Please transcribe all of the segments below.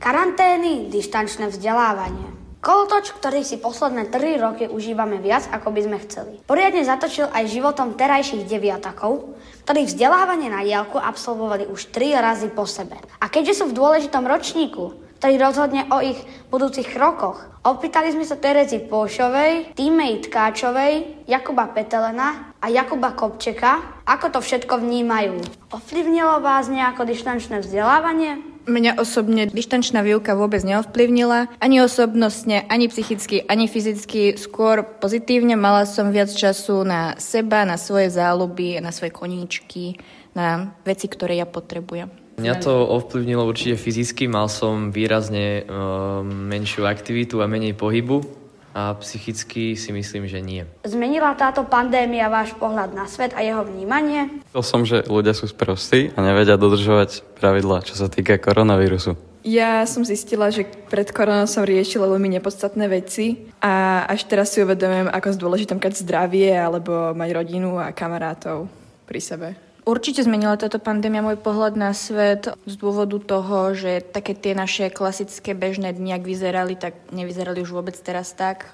Karantény, dištančné vzdelávanie. Kolotoč, ktorý si posledné 3 roky užívame viac, ako by sme chceli. Poriadne zatočil aj životom terajších deviatakov, ktorí vzdelávanie na diálku absolvovali už 3 razy po sebe. A keďže sú v dôležitom ročníku, ktorý rozhodne o ich budúcich krokoch. Opýtali sme sa Terezy Pôšovej, týmej Tkáčovej, Jakuba Petelena a Jakuba Kopčeka, ako to všetko vnímajú. Ovplyvnilo vás nejako dištančné vzdelávanie? Mňa osobne dištančná výuka vôbec neovplyvnila, ani osobnostne, ani psychicky, ani fyzicky, skôr pozitívne. Mala som viac času na seba, na svoje záľuby, na svoje koníčky, na veci, ktoré ja potrebujem. Mňa to ovplyvnilo určite fyzicky, mal som výrazne uh, menšiu aktivitu a menej pohybu a psychicky si myslím, že nie. Zmenila táto pandémia váš pohľad na svet a jeho vnímanie? Chcel som, že ľudia sú sprostí a nevedia dodržovať pravidla, čo sa týka koronavírusu. Ja som zistila, že pred koronou som riešila veľmi nepodstatné veci a až teraz si uvedomujem, ako dôležité mať zdravie alebo mať rodinu a kamarátov pri sebe. Určite zmenila táto pandémia môj pohľad na svet z dôvodu toho, že také tie naše klasické bežné dni, ak vyzerali, tak nevyzerali už vôbec teraz tak.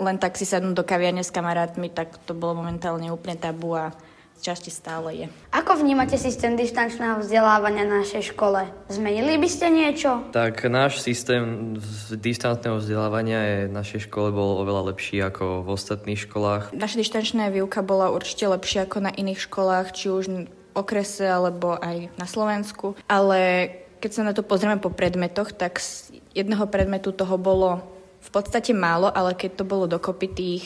Len tak si sadnúť do kaviarne s kamarátmi, tak to bolo momentálne úplne tabu a časti stále je. Ako vnímate systém distančného vzdelávania na našej škole? Zmenili by ste niečo? Tak náš systém distančného vzdelávania je v našej škole bol oveľa lepší ako v ostatných školách. Naša distančná výuka bola určite lepšia ako na iných školách, či už v okrese alebo aj na Slovensku. Ale keď sa na to pozrieme po predmetoch, tak z jedného predmetu toho bolo v podstate málo, ale keď to bolo dokopy tých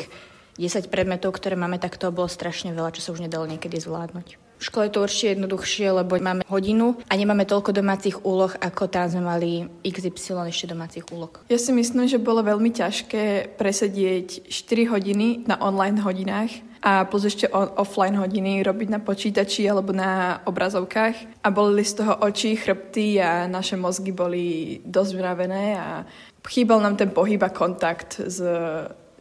10 predmetov, ktoré máme, tak to bolo strašne veľa, čo sa už nedalo niekedy zvládnuť. V škole je to určite jednoduchšie, lebo máme hodinu a nemáme toľko domácich úloh, ako tam sme mali XY ešte domácich úloh. Ja si myslím, že bolo veľmi ťažké presedieť 4 hodiny na online hodinách a plus ešte offline hodiny robiť na počítači alebo na obrazovkách a boli z toho oči, chrbty a naše mozgy boli dosť vravené a chýbal nám ten pohyb a kontakt s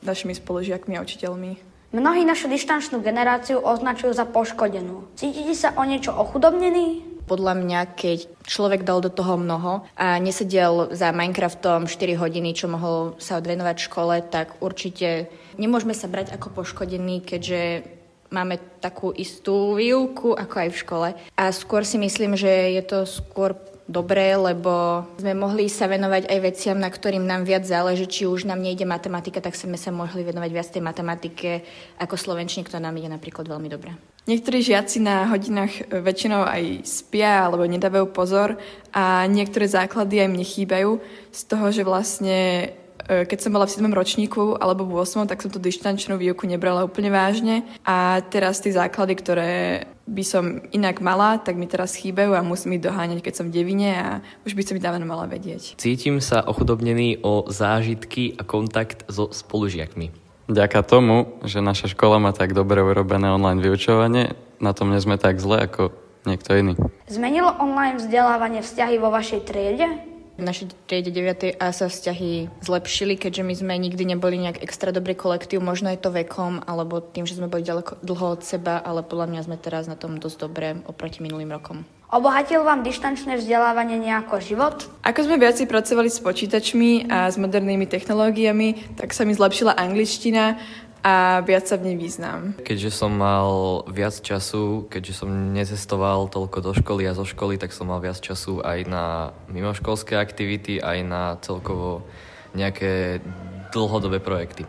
našimi spolužiakmi a učiteľmi. Mnohí našu dištančnú generáciu označujú za poškodenú. Cítite sa o niečo ochudobnený? Podľa mňa, keď človek dal do toho mnoho a nesedel za Minecraftom 4 hodiny, čo mohol sa odvenovať škole, tak určite nemôžeme sa brať ako poškodení, keďže máme takú istú výuku ako aj v škole. A skôr si myslím, že je to skôr dobré, lebo sme mohli sa venovať aj veciam, na ktorým nám viac záleží. Či už nám nejde matematika, tak sme sa mohli venovať viac tej matematike ako slovenčine, ktorá nám ide napríklad veľmi dobre. Niektorí žiaci na hodinách väčšinou aj spia alebo nedávajú pozor a niektoré základy aj mne chýbajú z toho, že vlastne e, keď som bola v 7. ročníku alebo v 8. tak som tú dištančnú výuku nebrala úplne vážne a teraz tie základy, ktoré by som inak mala, tak mi teraz chýbajú a musím ich doháňať, keď som v devine a už by som ich dávno mala vedieť. Cítim sa ochudobnený o zážitky a kontakt so spolužiakmi. Ďaká tomu, že naša škola má tak dobre urobené online vyučovanie, na tom nie sme tak zle ako niekto iný. Zmenilo online vzdelávanie vzťahy vo vašej triede? V našej triede 9. A sa vzťahy zlepšili, keďže my sme nikdy neboli nejak extra dobrý kolektív. Možno je to vekom, alebo tým, že sme boli ďaleko, dlho od seba, ale podľa mňa sme teraz na tom dosť dobre oproti minulým rokom. Obohatil vám dištančné vzdelávanie nejako život? Ako sme viac pracovali s počítačmi a s modernými technológiami, tak sa mi zlepšila angličtina a viac sa v nej význam. Keďže som mal viac času, keďže som nezestoval toľko do školy a zo školy, tak som mal viac času aj na mimoškolské aktivity, aj na celkovo nejaké dlhodobé projekty.